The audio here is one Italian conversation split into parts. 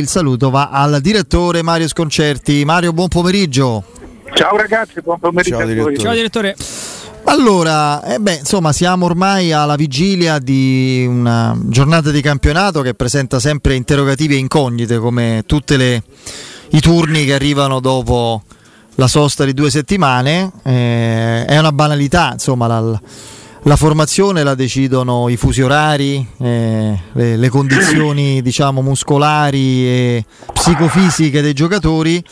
Il saluto va al direttore Mario Sconcerti. Mario, buon pomeriggio. Ciao ragazzi, buon pomeriggio Ciao, a voi. direttore. Ciao direttore. Allora, eh beh, insomma, siamo ormai alla vigilia di una giornata di campionato che presenta sempre interrogativi e incognite, come tutti i turni che arrivano dopo la sosta di due settimane. Eh, è una banalità, insomma, la, la formazione la decidono i fusi orari, eh, le, le condizioni diciamo muscolari e psicofisiche dei giocatori.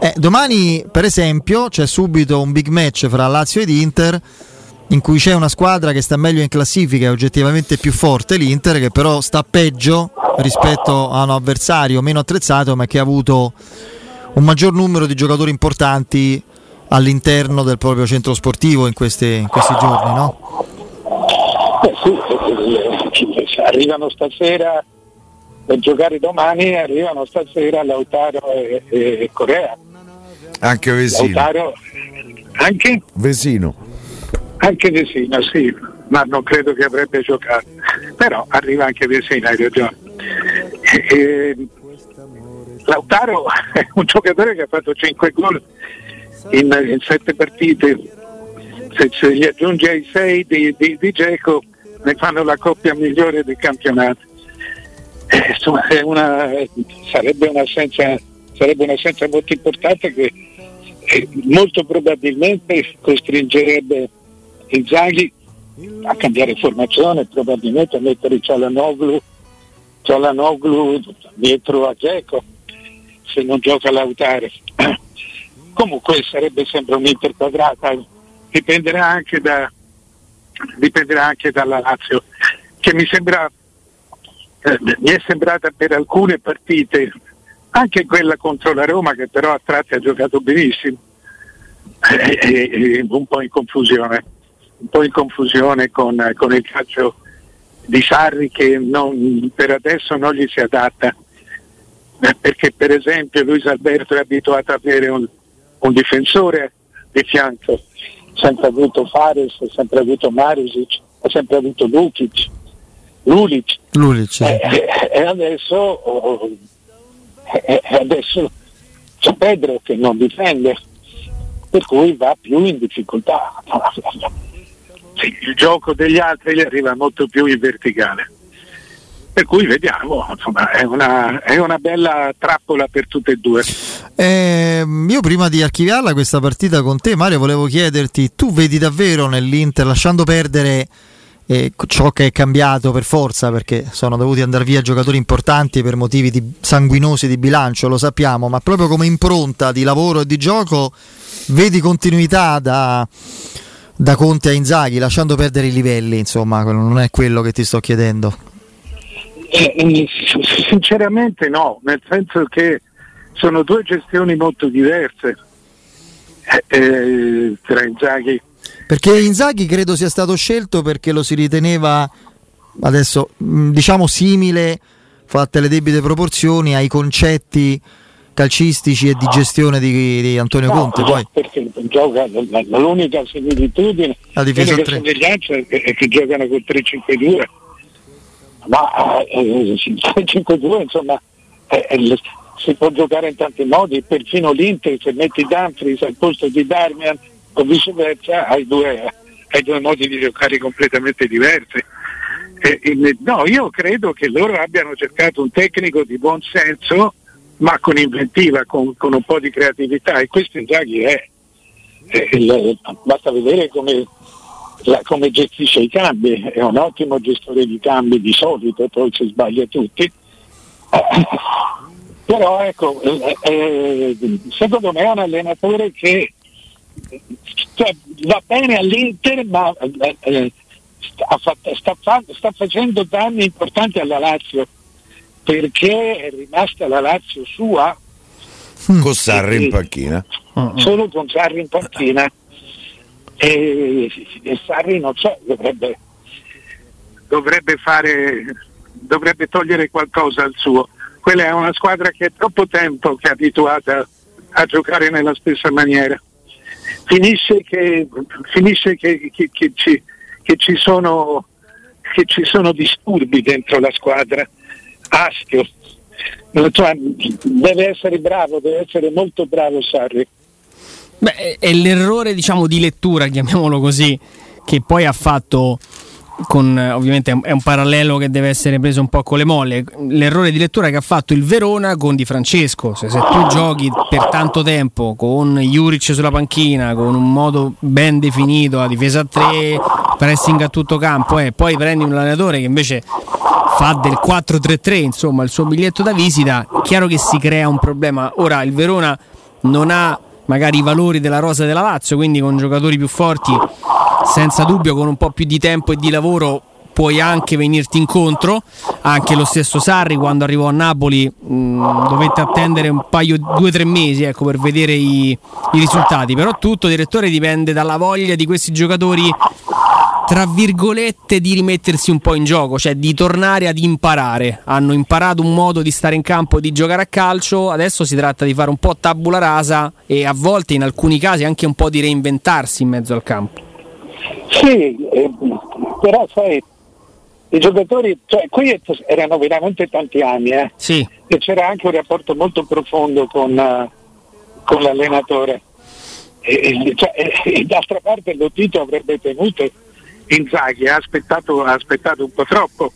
Eh, domani, per esempio, c'è subito un big match fra Lazio ed Inter, in cui c'è una squadra che sta meglio in classifica, è oggettivamente più forte l'Inter, che però sta peggio rispetto a un avversario meno attrezzato, ma che ha avuto un maggior numero di giocatori importanti all'interno del proprio centro sportivo in, questi, in questi giorni, no? Eh sì, arrivano stasera per giocare domani, arrivano stasera Lautaro e, e Corea. Anche Vesino. Lautaro anche, Vesino. anche Vesino, sì, ma non credo che avrebbe giocato. Però arriva anche Vesino, hai ragione. E Lautaro è un giocatore che ha fatto 5 gol in, in 7 partite. Se, se gli aggiunge ai 6 di, di, di Dzeko, ne fanno la coppia migliore del campionato. Eh, insomma, una- sarebbe, un'assenza, sarebbe un'assenza molto importante che eh, molto probabilmente costringerebbe Inzaghi a cambiare formazione, probabilmente a mettere Cialanoglu, Cialanoglu dietro a Dzeko se non gioca Lautaro. Comunque sarebbe sempre un'Inter quadrata, dipenderà anche, da, dipenderà anche dalla Lazio, che mi sembra eh, mi è sembrata per alcune partite, anche quella contro la Roma che però a tratti ha giocato benissimo, eh, eh, eh, un po' in confusione, un po' in confusione con, con il calcio di Sarri che non- per adesso non gli si adatta, Eh, perché per esempio Luis Alberto è abituato ad avere un, un difensore di fianco, ha sempre avuto Fares, ha sempre avuto Marisic, ha sempre avuto Lukic, Lulic, Lulic. sì. e, e- e adesso, oh, e- e adesso c'è Pedro che non difende, per cui va più in difficoltà. Sì, il gioco degli altri gli arriva molto più in verticale. Per cui vediamo, insomma, è una, è una bella trappola per tutte e due. Ehm, io prima di archiviarla questa partita con te, Mario, volevo chiederti, tu vedi davvero nell'Inter, lasciando perdere eh, ciò che è cambiato per forza, perché sono dovuti andare via giocatori importanti per motivi di- sanguinosi di bilancio, lo sappiamo, ma proprio come impronta di lavoro e di gioco, vedi continuità da, da Conte a Inzaghi, lasciando perdere i livelli, insomma, non è quello che ti sto chiedendo. Eh, Sinceramente no, nel senso che sono due gestioni molto diverse eh, eh, tra Inzaghi Perché Inzaghi credo sia stato scelto perché lo si riteneva adesso diciamo simile, fatte le debite proporzioni, ai concetti calcistici e di gestione di, di Antonio No, Conte. Poi perché gioca, l'unica similitudine, La l'unica somiglianza è che, giocano col 3-5-2. Ma eh, il 3-5-2 insomma eh, eh, si può giocare in tanti modi, perfino l'Inter se metti Dumfries al posto di Darmian o viceversa hai due, hai due modi di giocare completamente diversi. Eh, eh, no, io credo che loro abbiano cercato un tecnico di buon senso ma con inventiva, con, con un po' di creatività e questo Inzaghi è. Eh, basta vedere come, la- come gestisce i cambi, è un ottimo gestore di cambi di solito, poi si sbaglia tutti. Però ecco, eh, eh, secondo me è un allenatore che cioè, va bene all'Inter ma eh, eh, sta, sta sta facendo danni importanti alla Lazio perché è rimasta la Lazio sua Con Sarri in panchina. solo con Sarri in panchina e, e Sarri non so, dovrebbe, dovrebbe fare dovrebbe togliere qualcosa al suo. Quella è una squadra che è troppo tempo che è abituata a giocare nella stessa maniera. Finisce che, finisce che, che- che ci, ci sono che ci sono disturbi dentro la squadra, Aschio, cioè, deve essere bravo, deve essere molto bravo Sarri. Beh, è l'errore diciamo di lettura, chiamiamolo così, che poi ha fatto con ovviamente è un parallelo che deve essere preso un po' con le molle. L'errore di lettura che ha fatto il Verona con Di Francesco. Se, se tu giochi per tanto tempo con Juric sulla panchina, con un modo ben definito, a difesa a 3, pressing a tutto campo, e eh, poi prendi un allenatore che invece fa del 4-3-3, insomma, il suo biglietto da visita, chiaro che si crea un problema. Ora il Verona non ha magari i valori della rosa della Lazio, quindi con giocatori più forti, senza dubbio con un po' più di tempo e di lavoro puoi anche venirti incontro. Anche lo stesso Sarri quando arrivò a Napoli mh, mm, dovette attendere un paio, due o tre mesi ecco, per vedere i, i risultati. Però tutto, direttore, dipende dalla voglia di questi giocatori tra virgolette di rimettersi un po' in gioco, cioè di tornare ad imparare. Hanno imparato un modo di stare in campo, di giocare a calcio, adesso si tratta di fare un po' tabula rasa e a volte in alcuni casi anche un po' di reinventarsi in mezzo al campo. Sì, eh, però sai, i giocatori, cioè qui erano veramente tanti anni eh? sì. e c'era anche un rapporto molto profondo con, uh, con l'allenatore. E, e, cioè, e, d'altra parte lo Tito avrebbe tenuto Inzaghi ha aspettato, ha aspettato un po' troppo.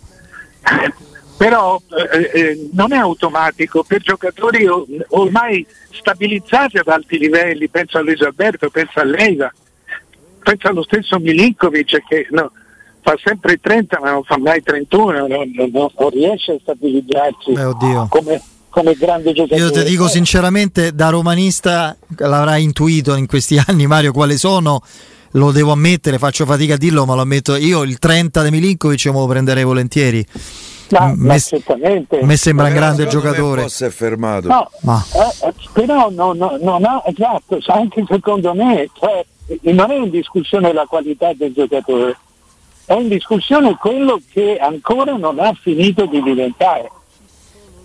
Però eh, eh, non è automatico per giocatori ormai stabilizzati ad alti livelli, penso a Luis Alberto, penso a Leiva, penso allo stesso Milinkovic che no, fa sempre 30 ma non fa mai 31, non, non, non riesce a stabilizzarsi Beh, come, come grande giocatore. Io ti dico sinceramente, da romanista l'avrai intuito in questi anni Mario quali sono lo devo ammettere, faccio fatica a dirlo, ma lo ammetto io il 30 di Milinkovic me lo prenderei volentieri. No, me, assolutamente. sembra un grande giocatore. Si è fermato. No, ma. Eh, eh, però no, no, non ha, esatto, anche secondo me, cioè, non è in discussione la qualità del giocatore, è in discussione quello che ancora non ha finito di diventare.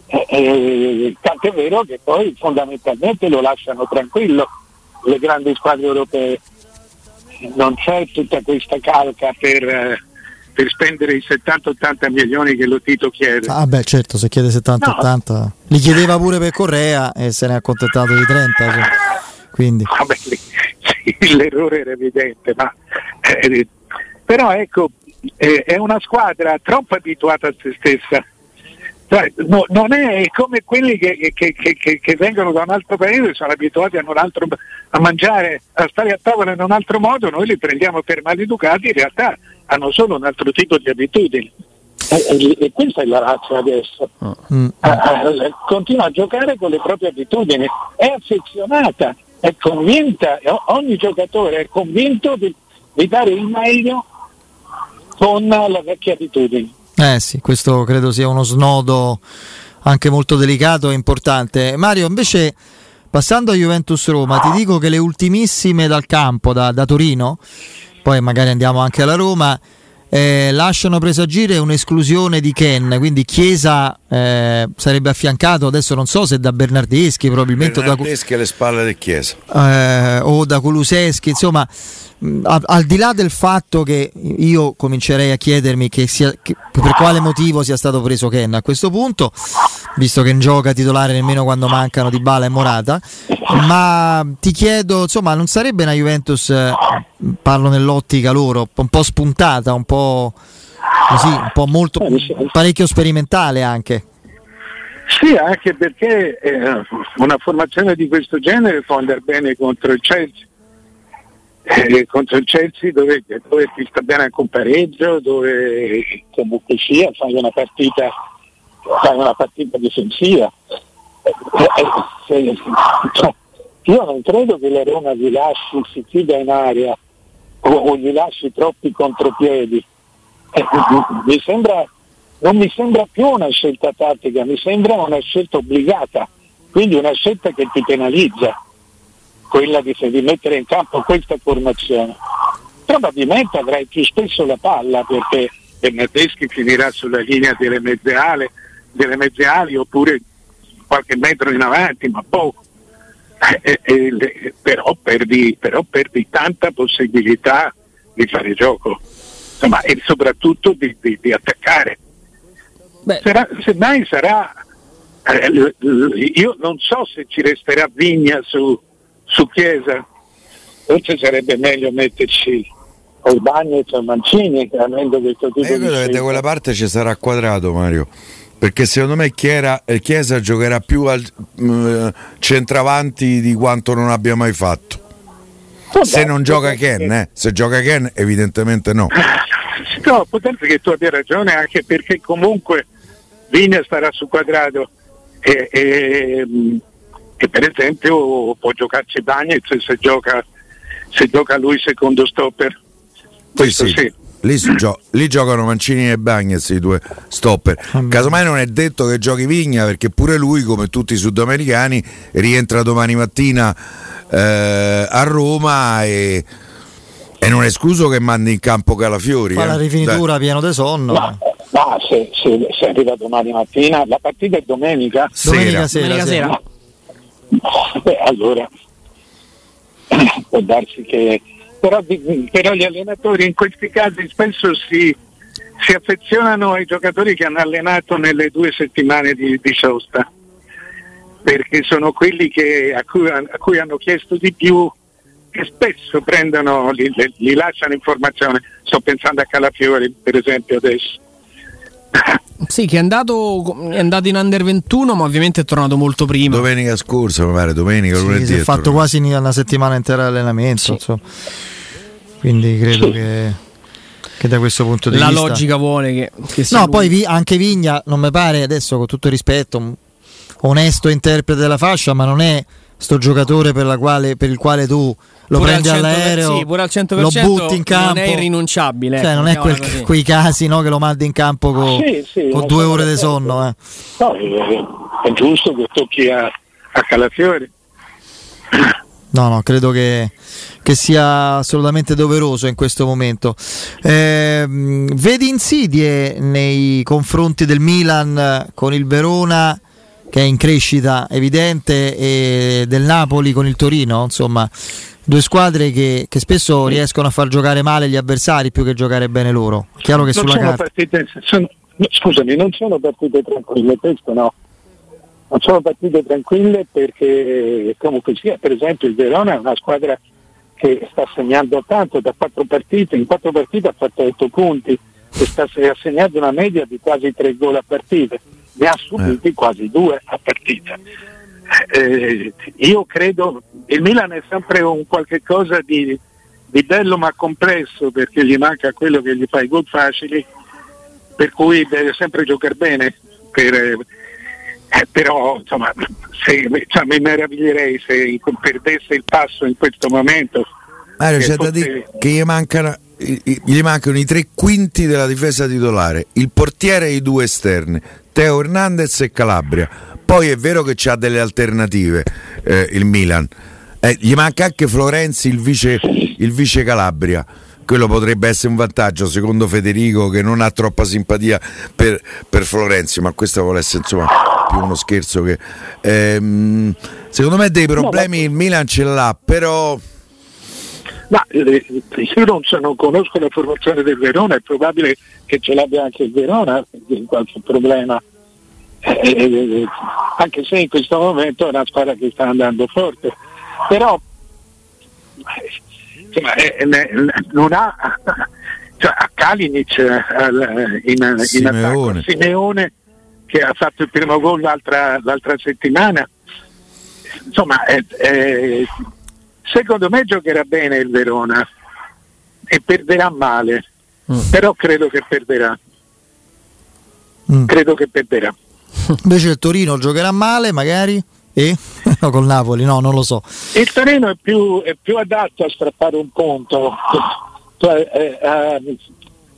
Eh, eh, tant'è vero che poi fondamentalmente lo lasciano tranquillo le grandi squadre europee non c'è tutta questa calca per, eh, per spendere i 70-80 milioni che lo Tito chiede. Ah beh certo, se chiede 70-80 no. li chiedeva pure per Correa e se ne ha accontentato di 30. Cioè. Quindi. Vabbè, sì, l'errore era evidente, ma eh, però ecco, eh, è una squadra troppo abituata a se stessa cioè, no, non è come quelli che, che, che, che, vengono da un altro paese, sono abituati a, altro, a, mangiare, a stare a tavola in un altro modo, noi li prendiamo per maleducati, in realtà hanno solo un altro tipo di abitudini. E, e, e questa è la razza adesso. Mm. Uh, continua a giocare con le proprie abitudini, è affezionata, è convinta, ogni giocatore è convinto di, di dare il meglio con le vecchie abitudini. Eh sì, questo credo sia uno snodo anche molto delicato e importante. Mario, invece, passando a Juventus Roma, ti dico che le ultimissime dal campo, da, da Torino, poi magari andiamo anche alla Roma, eh, lasciano presagire un'esclusione di Ken, quindi Chiesa eh, sarebbe affiancato, adesso non so se da Bernardeschi, probabilmente Bernardeschi da, alle spalle del Chiesa eh, o da Kuluseschi, insomma al di là del fatto che io comincerei a chiedermi che sia, che, per quale motivo sia stato preso Ken a questo punto, visto che non gioca titolare nemmeno quando mancano di Bala e Morata, ma ti chiedo, insomma, non sarebbe una Juventus, parlo nell'ottica loro, un po' spuntata, un po' così, un po' molto parecchio sperimentale anche. Sì, anche perché eh, una formazione di questo genere può andare bene contro il Chelsea eh, contro il Chelsea dove, dove ti sta bene anche un pareggio, dove comunque sia fai una partita, fai una partita difensiva. Eh, eh, cioè, io non credo che la Roma gli lasci, si chiuda in aria o, o gli lasci troppi contropiedi. Eh, mi sembra, non mi sembra più una scelta tattica, mi sembra una scelta obbligata, quindi una scelta che ti penalizza quella di, di mettere in campo questa formazione. Probabilmente avrai più spesso la palla perché Bernardeschi finirà sulla linea delle mezze ali, delle mezze ali oppure qualche metro in avanti, ma poco. Eh, eh, eh, però, perdi, però, perdi, tanta possibilità di fare gioco Insomma, e soprattutto di, di, di attaccare. Sarà, semmai sarà eh, io non so se ci resterà Vigna su, su Chiesa, forse sarebbe meglio metterci Bagnez o Mancini avendo questo tipo io credo che da quella parte ci sarà quadrato Mario. Perché secondo me Chiera, Chiesa giocherà più al uh, centravanti di quanto non abbia mai fatto. Vabbè, se non gioca Ken eh. se gioca Ken evidentemente no. No darsi che tu abbia ragione anche perché comunque Vigna starà su quadrato e, e, e per esempio può giocarci Bagnez se gioca, se gioca lui secondo stopper questo sì. sì. Lì, gio- lì, giocano Mancini e Bagnez i due stopper. Casomai non è detto che giochi Vigna perché pure lui, come tutti i sudamericani, rientra domani mattina eh, a Roma e, e, non è escluso che mandi in campo Calafiori. Fa eh. la rifinitura Dai. pieno di sonno. Ma, ma se, se, se, arriva domani mattina, la partita è domenica. Sera. Domenica sera. Domenica sera. Beh, allora può darsi che però, però, gli allenatori in questi casi spesso si, si, affezionano ai giocatori che hanno allenato nelle due settimane di, di sosta, perché sono quelli che, a, cui, a, cui, hanno chiesto di più e spesso prendono, li, li lasciano informazione. Sto pensando a Calafiori per esempio adesso. Sì, che è andato, è andato, in under 21, ma ovviamente è tornato molto prima. Domenica scorsa, mi pare, domenica, sì, lunedì. Si è fatto quasi una settimana intera di allenamento. Sì. Quindi credo che, che, da questo punto di La vista. La logica vuole che. che no, lui. poi vi, anche Vigna, non mi pare adesso, con tutto il rispetto, un onesto interprete della fascia, ma non è sto giocatore per, quale, per il quale tu lo pure prendi all'aereo, sì, pure al 100% lo butti in campo. Non è irrinunciabile. Cioè, non è quel, quei casi no, che lo mandi in campo con, sì, sì, con due ore di sonno. Eh. No, è, è, giusto che tocchi a, a Calafiori. No, no, credo che, che, sia assolutamente doveroso in questo momento. Eh, vedi insidie nei confronti del Milan con il Verona che è in crescita evidente e del Napoli con il Torino, insomma, due squadre che, che spesso riescono a far giocare male gli avversari più che giocare bene loro. Chiaro che non sulla carta. Partite, sono, scusami, non sono partite tranquille, questo no non sono partite tranquille perché comunque sia, per esempio il Verona è una squadra che sta segnando tanto da quattro partite, in quattro partite ha fatto otto punti e sta assegnando una media di quasi tre gol a partita, ne ha subiti eh. quasi due a partita. Eh, io credo, il Milan è sempre un qualche cosa di, di bello ma complesso perché gli manca quello che gli fa i gol facili, per cui deve sempre giocare bene. Per, eh, però insomma, se, cioè, mi meraviglierei se perdesse il passo in questo momento. Mario, c'è da dire che gli mancano, gli mancano i tre quinti della difesa titolare, il portiere e i due esterni, Teo Hernandez e Calabria. Poi è vero che c'ha delle alternative eh, il Milan. Eh, gli manca anche Florenzi, il vice, il vice Calabria quello potrebbe essere un vantaggio secondo Federico che non ha troppa simpatia per, per Florenzio ma questo vuole essere insomma più uno scherzo che ehm, secondo me dei problemi il Milan ce l'ha però ma eh, io non, so, non, conosco la formazione del Verona è probabile che ce l'abbia anche il Verona qualche problema eh, eh, eh, anche se in questo momento è una squadra che sta andando forte però insomma, è, è, non ha cioè, a Kalinic in, in Simeone. attacco Simeone che ha fatto il primo gol l'altra, l'altra settimana insomma secondo me giocherà bene il Verona e perderà male mm. però credo che perderà mm. credo che perderà invece il Torino giocherà male magari e? no, col Napoli, no, non lo so. Il Torino è più, è più adatto a strappare un punto, cioè, eh, eh,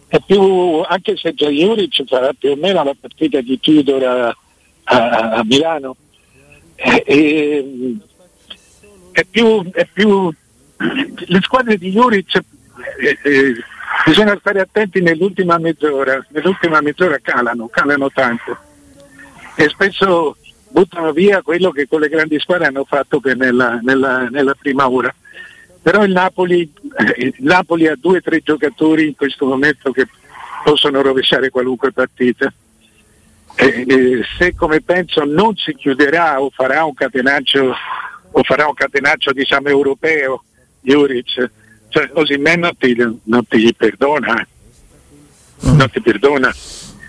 è più, anche se già Juric farà più o meno la partita di Tudor a, a, a Milano. Eh, è più, è più, le squadre di Juric eh, eh, bisogna stare attenti nell'ultima mezz'ora, nell'ultima mezz'ora calano, calano tanto e spesso buttano via quello che con le grandi squadre hanno fatto nella, nella, nella, prima ora. Però il Napoli, eh, il Napoli ha due o tre giocatori in questo momento che possono rovesciare qualunque partita. eh, eh, se come penso non si chiuderà o farà un catenaccio o farà un catenaccio diciamo europeo Juric cioè Osimen non non ti perdona mm. non ti perdona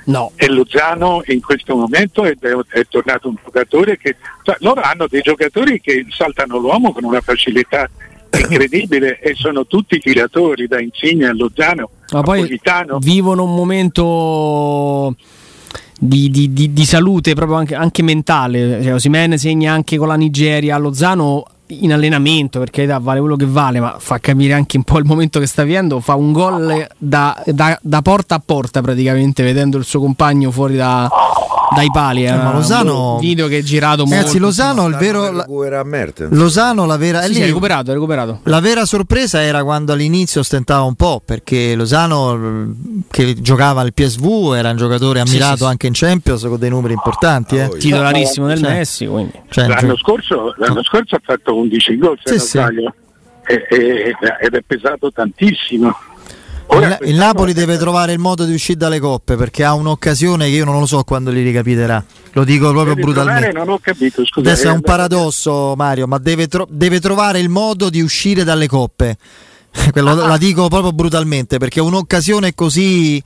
no. e Lozano in questo momento è, è tornato un giocatore che cioè, loro hanno dei giocatori che saltano l'uomo con una facilità incredibile e sono tutti tiratori da Insigne a Lozano ma poi Politano. vivono un momento di, di, di, di salute proprio anche, anche mentale. Cioè, Osimene segna anche con la Nigeria, Lozano in allenamento perché vale quello che vale, ma fa capire anche un po' il momento che sta vivendo. Fa un gol da, da, da porta a porta praticamente, vedendo il suo compagno fuori da, dai pali. Eh, ma Lozano, un video che è girato ragazzi, molto. Lozano, il vero, la, Lozano, la vera, sì, lì, sì, è recuperato, è recuperato. La vera sorpresa era quando all'inizio stentava un po' perché Lozano, che giocava al PSV, era un giocatore ammirato sì, sì, anche in Champions con dei numeri importanti. Eh. Titolarissimo del cioè, Messi. Quindi. Cioè, l'anno, scorso, l'anno scorso ha fatto 11 gol, se non sbaglio, ed è pesato tantissimo. Ora, il, il Napoli deve trovare il modo di uscire dalle coppe perché ha un'occasione che io non lo so quando li ricapiterà. Lo dico proprio deve brutalmente. non ho capito, scusa. Adesso è un paradosso, Mario, ma deve, tro- deve trovare il modo di uscire dalle coppe. Quello, ah. La dico proprio brutalmente perché un'occasione così.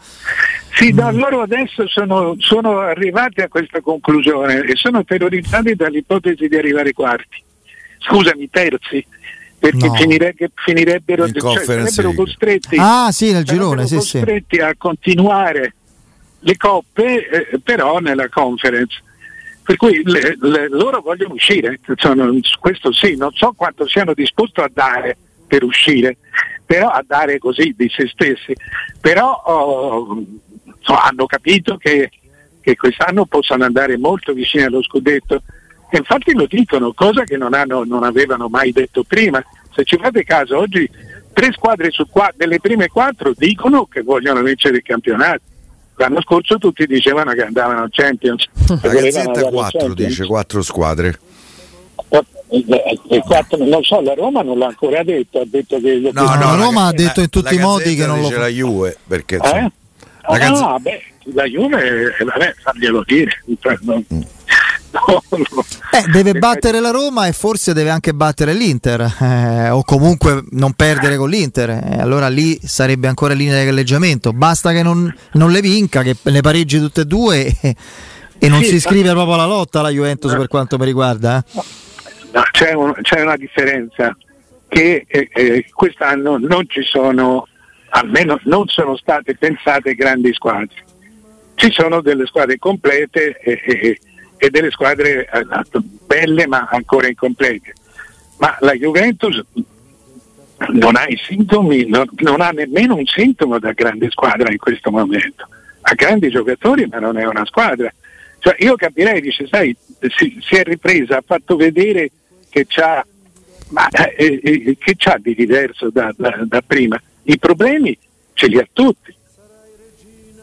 Sì, da loro adesso sono, sono arrivati a questa conclusione e sono terrorizzati dall'ipotesi di arrivare ai quarti. Scusami, terzi perché no. finire, finirebbero, cioè, sarebbero costretti, ah, sì, nel girone, sì, costretti sì. a continuare le coppe eh, però nella conference per cui le, le, loro vogliono uscire sono, questo sì, non so quanto siano disposti a dare per uscire però a dare così di se stessi però oh, so, hanno capito che, che quest'anno possono andare molto vicini allo scudetto e infatti lo dicono, cosa che non, hanno, non avevano mai detto prima. Se ci fate caso, oggi tre squadre su qua, delle prime quattro dicono che vogliono vincere il campionato. L'anno scorso tutti dicevano che andavano al Champions. La Gazzetta 4 dice quattro squadre. E quattro, non so, la Roma non l'ha ancora detto, ha detto che no, no, la Roma ha detto in tutti i modi che non lo fa. la Juve perché eh? la gazz- ah, beh, la Juve, eh, vabbè, farglielo dire. Mm. Eh, deve battere la Roma e forse deve anche battere l'Inter eh, o comunque non perdere con l'Inter eh, allora lì sarebbe ancora linea di galleggiamento basta che non, non, le vinca che le pareggi tutte e due e, e non sì, si iscrive ma... proprio alla lotta la Juventus no. per quanto mi riguarda eh. c'è, un, c'è, una differenza che eh, eh, quest'anno non ci sono almeno non sono state pensate grandi squadre ci sono delle squadre complete e e delle squadre eh, belle ma ancora incomplete. Ma la Juventus non ha i sintomi, non, non, ha nemmeno un sintomo da grande squadra in questo momento. Ha grandi giocatori ma non è una squadra. Cioè io capirei, dice, sai, si, si è ripresa, ha fatto vedere che c'ha, ma, eh, eh, che c'ha di diverso da, da, da, prima. I problemi ce li ha tutti,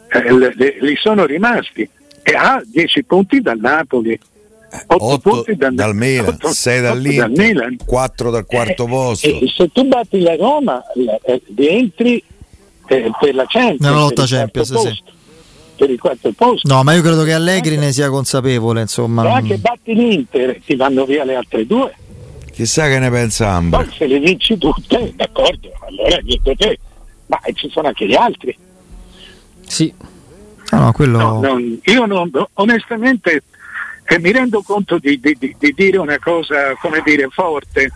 eh, li sono rimasti e ha 10 punti dal Napoli. 8, punti dal, dal Milan, 6 dall'Inter, 4 dal quarto eh, posto. E se tu batti la Roma, eh, rientri eh, per la Champions. Nella lotta Champions, sì. Per il quarto posto. No, ma io credo che Allegri ne sia consapevole, insomma. Ma anche batti l'Inter, ti vanno via le altre due. Chissà che ne pensa Ambra. Poi se le vinci tutte, d'accordo, allora niente te. Ma ci sono anche gli altri. Sì. No, quello... no, non, io non, onestamente eh, mi rendo conto di, di, di, di, dire una cosa, come dire, forte,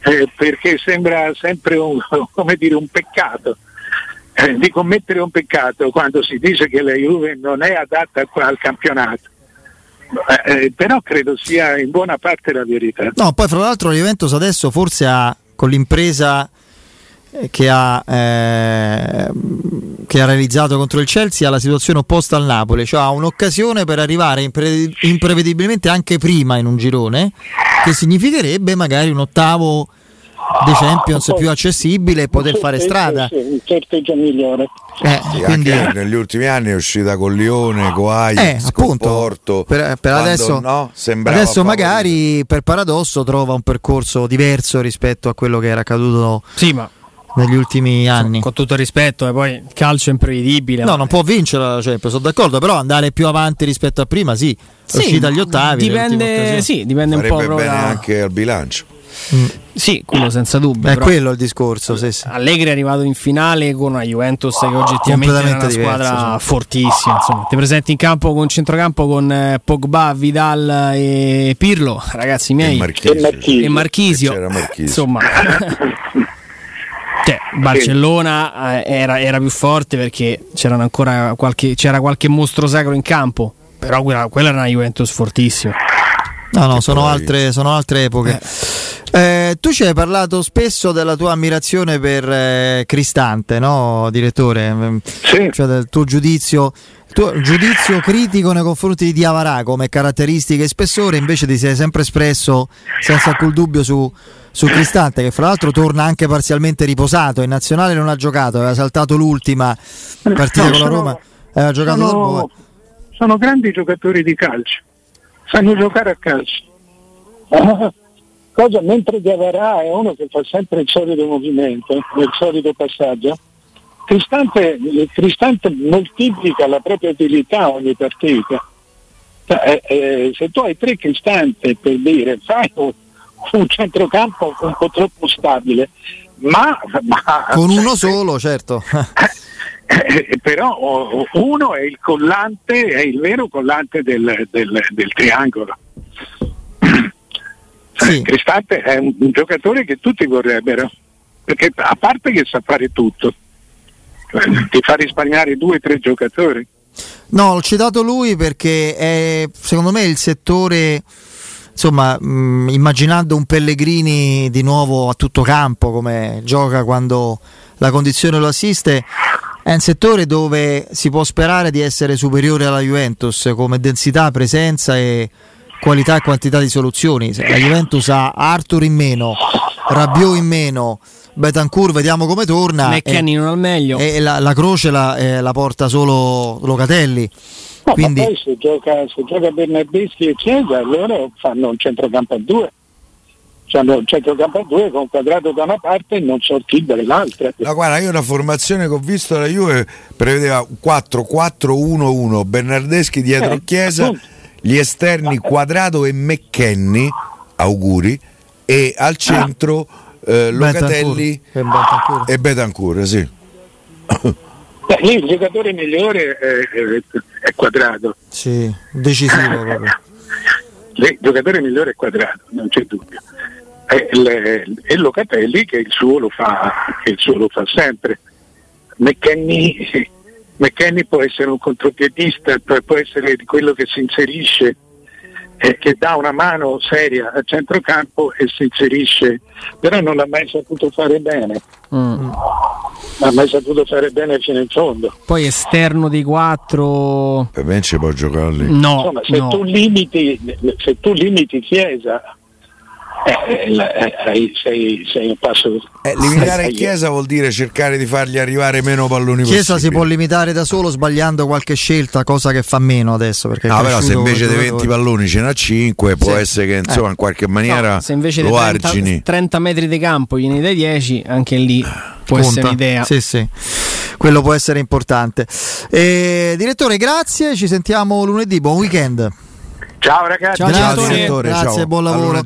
eh, perché sembra sempre un, dire, un peccato. Eh, di commettere un peccato quando si dice che la Juve non è adatta al campionato. Eh, eh, però credo sia in buona parte la verità. No, poi fra l'altro la Juventus adesso forse ha con l'impresa che ha, eh, che ha, realizzato contro il Chelsea ha la situazione opposta al Napoli, cioè ha un'occasione per arrivare impre- imprevedibilmente anche prima in un girone, che significherebbe magari un ottavo dei Champions più accessibile e poter fare strada. Un sorteggio migliore. Eh, sì, quindi, negli ultimi anni è uscita con Lione, Ajax, eh, Porto. Per, per adesso, no, adesso magari per paradosso trova un percorso diverso rispetto a quello che era accaduto sì, ma negli ultimi anni. Con tutto il rispetto, e poi il calcio è imprevedibile. No, non può vincere la Champions, sono d'accordo, però andare più avanti rispetto a prima, sì, sì uscita agli ottavi. Dipende, sì, dipende Farebbe un po' bene proprio. anche al bilancio. Mm. Sì, quello senza dubbio. È però quello il discorso. Sì, sì. Allegri è arrivato in finale con una Juventus che oggettivamente era una Completamente squadra sì. fortissima. Insomma, ti presenti in campo con centrocampo con eh, Pogba, Vidal e Pirlo, ragazzi miei, E Marchisio. E Marchisio. e Marchisio. Insomma, cioè, Barcellona eh, era, era più forte perché c'erano ancora qualche, c'era qualche mostro sacro in campo. Però quella, quella era una Juventus fortissima. No, no, sono poi- altre, sono altre epoche. Eh, tu ci hai parlato spesso della tua ammirazione per eh, Cristante, no, direttore? Mm, Sì. Cioè del tuo giudizio, tuo giudizio critico nei confronti di Diavarà come caratteristiche e spessore, invece ti sei sempre espresso senza alcun dubbio su, su Cristante, che fra l'altro torna anche parzialmente riposato. In nazionale non ha giocato, aveva saltato l'ultima partita No, con la sono- Roma, aveva giocato sono, Boa. sono grandi giocatori di calcio, sanno giocare a calcio. Ah, Cosa, mentre Diavarà è uno che fa sempre il solito movimento, il solito passaggio, Cristante, Cristante moltiplica la propria utilità ogni partita. Cioè, eh, eh, se tu hai tre Cristante per dire fai un, un centrocampo un po' troppo stabile, ma, ma Con uno solo, certo. eh, però uno è il collante, è il vero collante del, del- del triangolo. Sì. Cristante è un, un giocatore che tutti vorrebbero, perché a parte che sa fare tutto, cioè, ti fa risparmiare due o tre giocatori. No, ho citato lui perché è secondo me il settore, insomma, mh, immaginando un Pellegrini di nuovo a tutto campo come gioca quando la condizione lo assiste, è un settore dove si può sperare di essere superiore alla Juventus come densità, presenza e qualità e quantità di soluzioni. La Juventus ha Arthur in meno, Rabiot in meno, Betancourt vediamo come torna. McKenny non al meglio. E la, la croce la, eh, la porta solo Locatelli. No, Quindi- ma poi se gioca, se gioca Bernardeschi e Chiesa, allora fanno un centrocampo a due. Fanno un centrocampo a due con quadrato da una parte e non so chi dall'altra. No, guarda, io una formazione che ho visto della Juve prevedeva 4-4-1-1, Bernardeschi dietro Eh, Chiesa, appunto. gli esterni Quadrado e McKenny, auguri, e al centro eh, Locatelli Bentancur. E Betancourt, sì. Beh, lì il giocatore migliore è, è- è quadrato. Sì, decisivo proprio. Il giocatore migliore è quadrato, non c'è dubbio. E, il- e Locatelli che il suo lo fa, il suo lo fa sempre. McKenny, McKenny può essere un contropiedista, può essere quello che si inserisce, eh, che dà una mano seria a centrocampo e si inserisce, però non l'ha mai saputo fare bene, Mm. Non ha mai saputo fare bene fino in fondo. Poi esterno dei quattro. Per me ci può giocare lì. No, Insomma, se, no. tu limiti, se tu limiti Chiesa, eh, la- eh, hai- sei, sei un passo. Eh, limitare sei- Chiesa vuol dire cercare di fargli arrivare meno palloni Chiesa si possibili. può limitare da solo sbagliando qualche scelta, cosa che fa meno adesso. No, però se invece di 20 giocatore. palloni ce n'ha 5, può Sì. essere che insomma Eh. in qualche maniera No, se invece lo dei 30, argini. 30 metri di campo gliene dai 10, anche lì può Conta. essere un'idea. Sì, sì. Quello può essere importante. Eh, direttore, grazie. Ci sentiamo lunedì. Buon weekend. Ciao ragazzi. Ciao, grazie, direttore. grazie, ciao. buon lavoro.